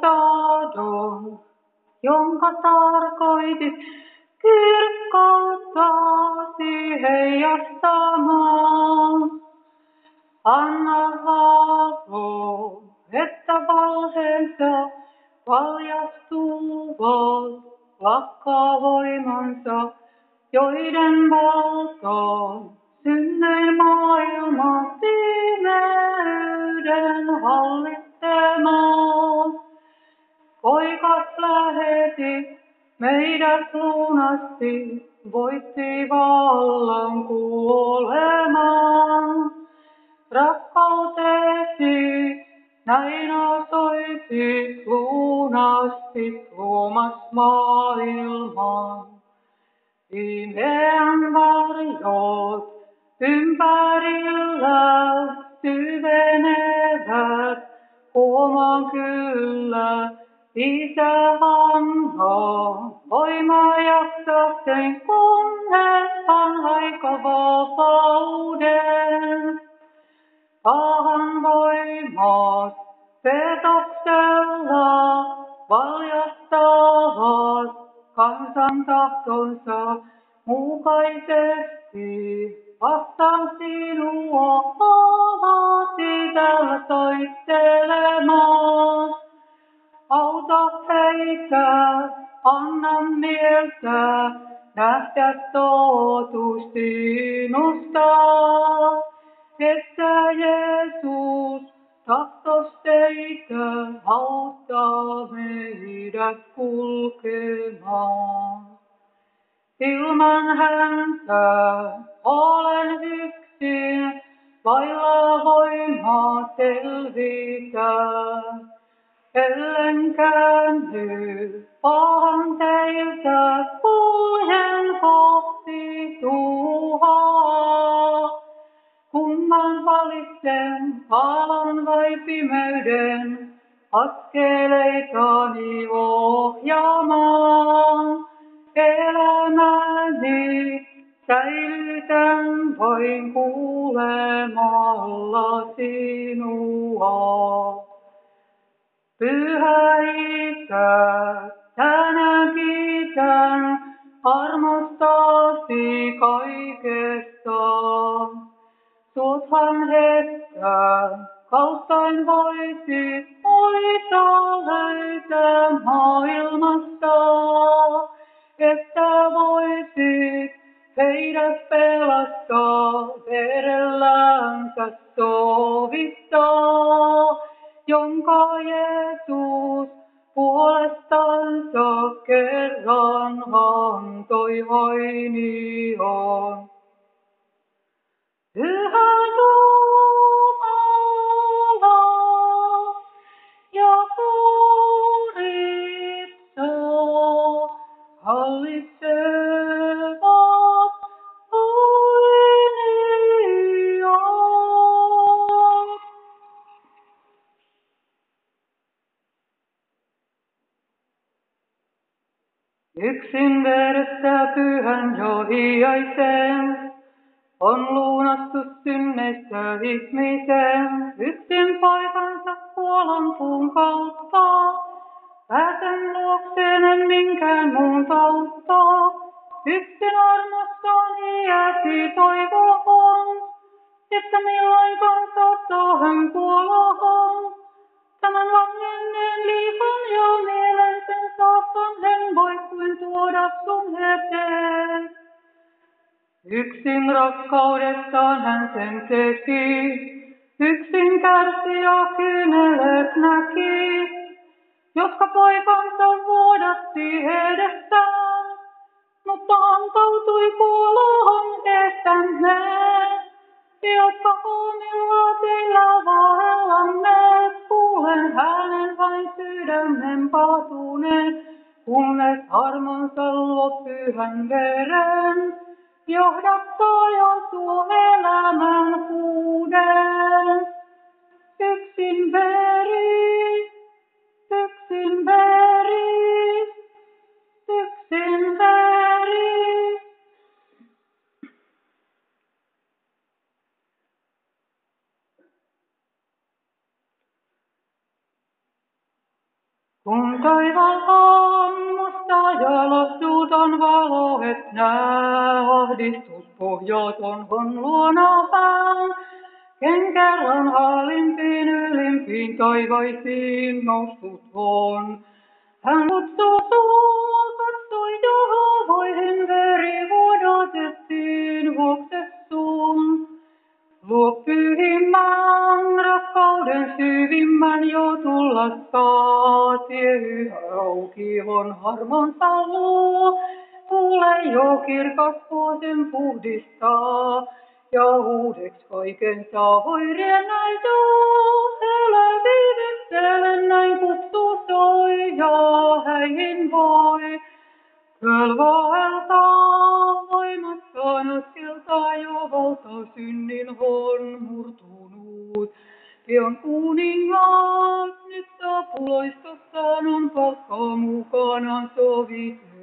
sadon, jonka tarkoitit kirkkauttasi heijastamaan. Anna valo, että valheensa paljastuvat, lakkaa voimansa, joiden valtaan synnyin maailma pimeyden hallitsemaan. Poikas läheti meidät lunasti, voitti vallan kuolemaan. Rakkautesi näin osoitit lunasti luomas maailman. Pimeän varjot ympärillä syvenevät, huomaan kyllä, Isä antaa voimaa jaksakseen, kunnes aika vapauden. Pahan voimat petoksella valjastavat kansan tahtonsa mukaisesti. Vastaan sinua mieltä, nähdä totuus sinusta. Että Jeesus tahtos teitä auttaa meidät kulkemaan. Ilman häntä olen yksin, vailla voimaa selvitä. Ellen käänny pahan teiltä, kuljen kohti tuhaa. Kumman valitsen, alan vai pimeyden, askeleitani ohjaamaan. Elämäni säilytän vain kuulemalla sinua. Pyhä Isä, tänään kiitän armostasi kaikesta. Suthan hetkä kaustain voisi hoitaa löytää maailmasta, että voisit heidät pelastaa verellänsä sovittaa, kerran antoi hainiaan. Pyhä Jumala ja Kuritsa hallitsevat Yksin verestä pyhän johiaisen, on luunastus synneistä ihmisen, yksin paikansa kuolan puun kautta. Pääsen luokseen en minkään muun tautta, yksin armostani jääsi toivo on, että milloin kanssa hän kuolohon. Tämän langenneen liikan kuin tuoda sun eteen. Yksin rakkaudestaan hän sen teki, yksin kärsi ja kyynelet näki, jotka poikansa vuodatti edestään, mutta antautui kuoloon estämme, jotka omilla teillä vaellamme, kuulen hänen vain sydämen palatuneen, Tunnet armonsa luo pyhän veren, johdattaa jo tuo elämän huuden. Yksin veri, yksin veri, yksin veri. Kun taivaan näe ahdistus pohjaton on luona pään. Ken kerran alimpiin ylimpiin taivaisiin noussut on. Hän kutsuu sua, katsoi veri vuodatettiin vuoksessuun. Luo pyhimmän rakkauden syvimmän jo tulla saa. Tie yhä auki on harmonsa luo. Tule jo kirkas vuosen puhdistaa. Ja uudeksi kaiken saa hoirien näytoo. Älä viivyttele näin kutsu soi ja häihin voi. Kylvaeltaa voimassaan askelta jo valta synnin on murtunut. Pian kuningas nyt saapuloistossaan on palkka mukanaan sovitetun.